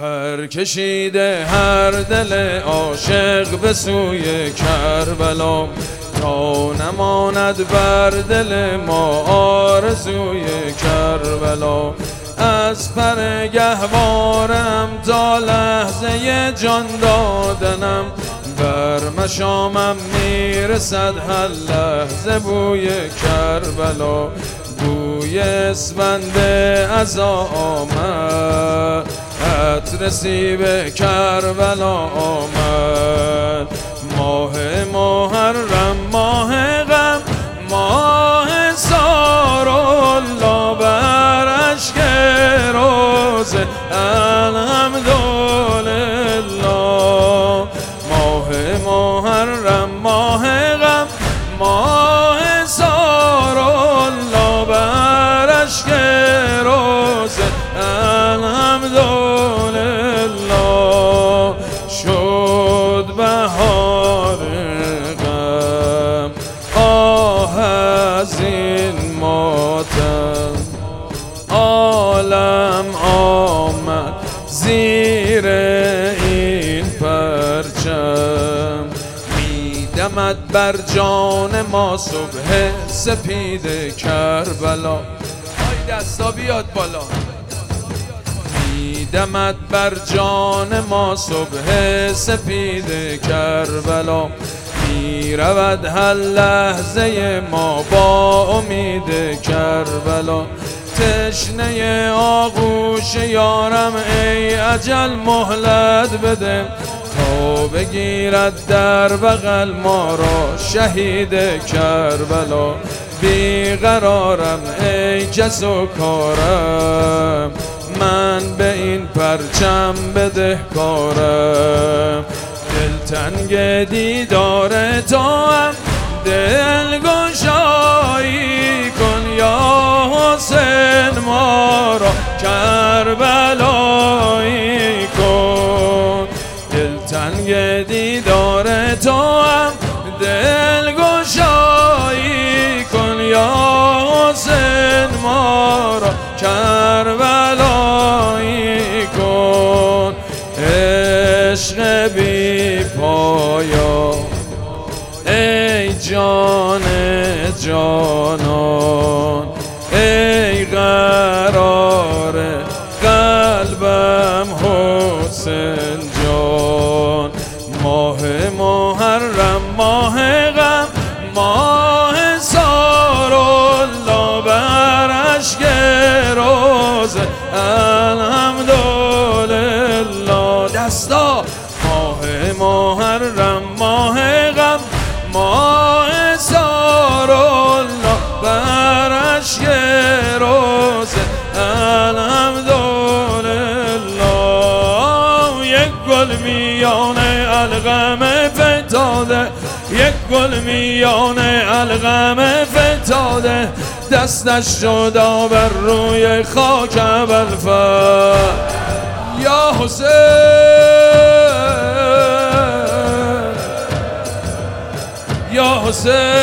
پر کشیده هر دل عاشق به سوی کربلا. تا نماند بر دل ما آرزوی کربلا. از پر گهوارم تا لحظه جان دادنم بر مشامم می‌رسد هر لحظه بوی کربلا. بوی اسفند از آمد. به کربلا آمد. ماه محرم شد بهار غم. آه از این ماتم. عالم آمد زیر این پرچم. میدمد بر جان ما صبح سپید کربلا. ای دستا بیاد بالا. میدمد بر جان ما صبح سپید کربلا. می‌رود هر لحظه ما با امید کربلا. تشنه آغوش یارم ای عجل مهلت بده. تا بگیرد در بغل ما را شهید کربلا. بیقرارم ای کس کارم. من به این پرچم بده کارم دلتنگ دیدار تو هم دل گشایی کن یا حسین ما را کربلایی کن. دلتنگ دیدار تو هم دل گشایی کن یا حسین ما را کربلایی جان جانان ای قرار قلبم حسین جان. ماه محرم ماه غم ماه سار الله بر اشک روز الحمدلله دستا ماه محرم. روز الحمدلله یک گل میان الغم فتاده. یک گل میان الغم فتاده. دستش شد بر روی خاک بلفر یا حسین. یا حسین.